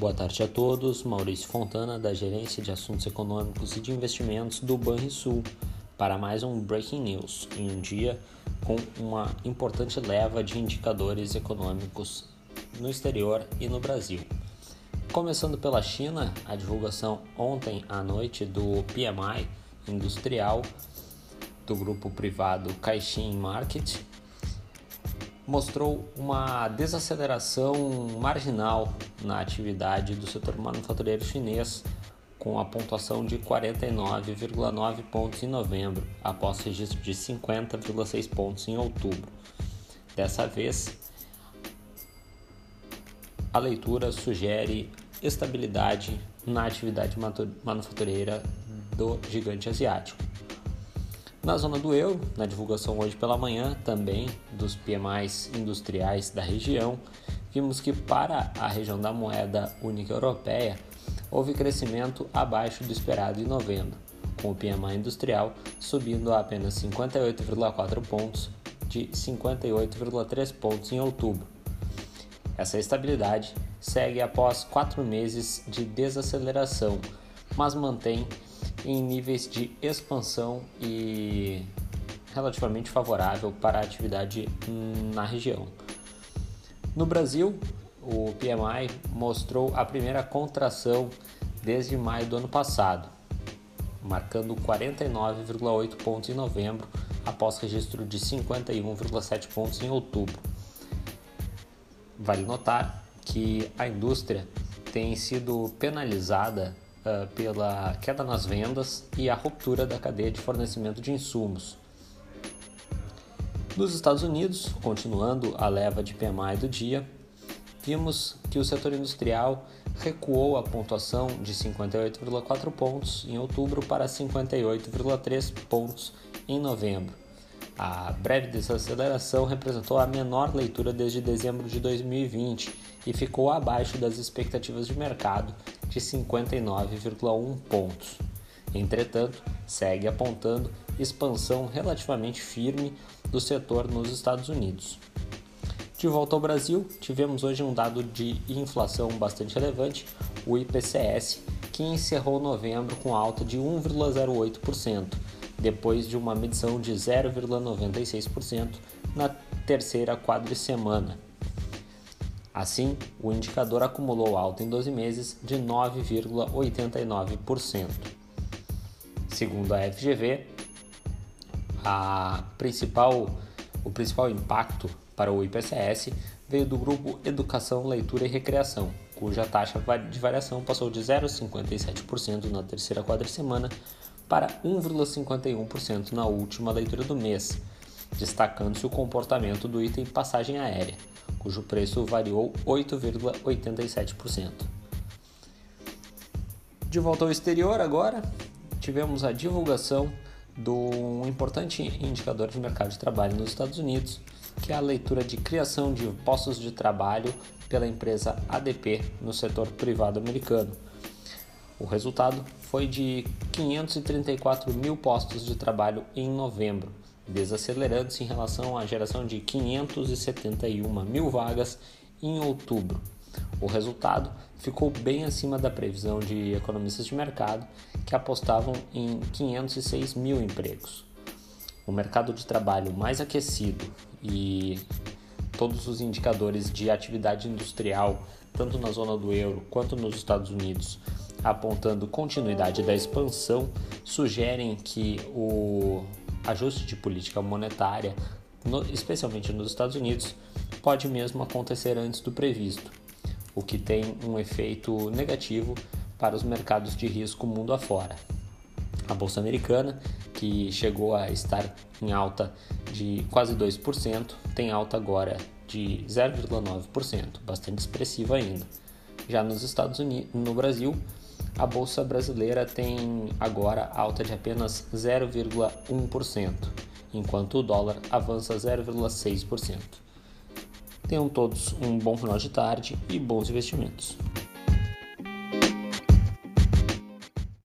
Boa tarde a todos. Maurício Fontana, da Gerência de Assuntos Econômicos e de Investimentos do Banrisul, para mais um Breaking News em um dia com uma importante leva de indicadores econômicos no exterior e no Brasil. Começando pela China, a divulgação ontem à noite do PMI industrial do grupo privado Caixin Market mostrou uma desaceleração marginal na atividade do setor manufatureiro chinês, com a pontuação de 49,9 pontos em novembro, após registro de 50,6 pontos em outubro. Dessa vez, a leitura sugere estabilidade na atividade manufatureira do gigante asiático. Na zona do euro, na divulgação hoje pela manhã, também dos PMIs industriais da região, vimos que para a região da moeda única europeia houve crescimento abaixo do esperado em novembro, com o PMI industrial subindo a apenas 58,4 pontos de 58,3 pontos em outubro. Essa estabilidade segue após quatro meses de desaceleração, mas mantém em níveis de expansão e relativamente favorável para a atividade na região. No Brasil, o PMI mostrou a primeira contração desde maio do ano passado, marcando 49,8 pontos em novembro, após registro de 51,7 pontos em outubro. Vale notar que a indústria tem sido penalizada uh, pela queda nas vendas e a ruptura da cadeia de fornecimento de insumos. Nos Estados Unidos, continuando a leva de PMI do dia, vimos que o setor industrial recuou a pontuação de 58,4 pontos em outubro para 58,3 pontos em novembro. A breve desaceleração representou a menor leitura desde dezembro de 2020 e ficou abaixo das expectativas de mercado de 59,1 pontos. Entretanto, segue apontando expansão relativamente firme do setor nos Estados Unidos. De volta ao Brasil, tivemos hoje um dado de inflação bastante relevante, o IPCS, que encerrou novembro com alta de 1,08%, depois de uma medição de 0,96% na terceira quadricemana. Assim, o indicador acumulou alta em 12 meses de 9,89%. Segundo a FGV, a principal, o principal impacto para o IPCS veio do grupo Educação, Leitura e Recreação, cuja taxa de variação passou de 0,57% na terceira quadricemana para 1,51% na última leitura do mês, destacando-se o comportamento do item passagem aérea, cujo preço variou 8,87%. De volta ao exterior agora, tivemos a divulgação um importante indicador de mercado de trabalho nos Estados Unidos, que é a leitura de criação de postos de trabalho pela empresa ADP no setor privado americano. O resultado foi de 534 mil postos de trabalho em novembro, desacelerando-se em relação à geração de 571 mil vagas em outubro. O resultado ficou bem acima da previsão de economistas de mercado, que apostavam em 506 mil empregos. O mercado de trabalho mais aquecido e todos os indicadores de atividade industrial, tanto na zona do euro quanto nos Estados Unidos, apontando continuidade da expansão, sugerem que o ajuste de política monetária, no, especialmente nos Estados Unidos, pode mesmo acontecer antes do previsto, o que tem um efeito negativo para os mercados de risco mundo afora. A bolsa americana, que chegou a estar em alta de quase 2%, tem alta agora de 0,9%, bastante expressiva ainda. Já nos Estados Unidos, no Brasil, a bolsa brasileira tem agora alta de apenas 0,1%, enquanto o dólar avança 0,6%. Tenham todos um bom final de tarde e bons investimentos.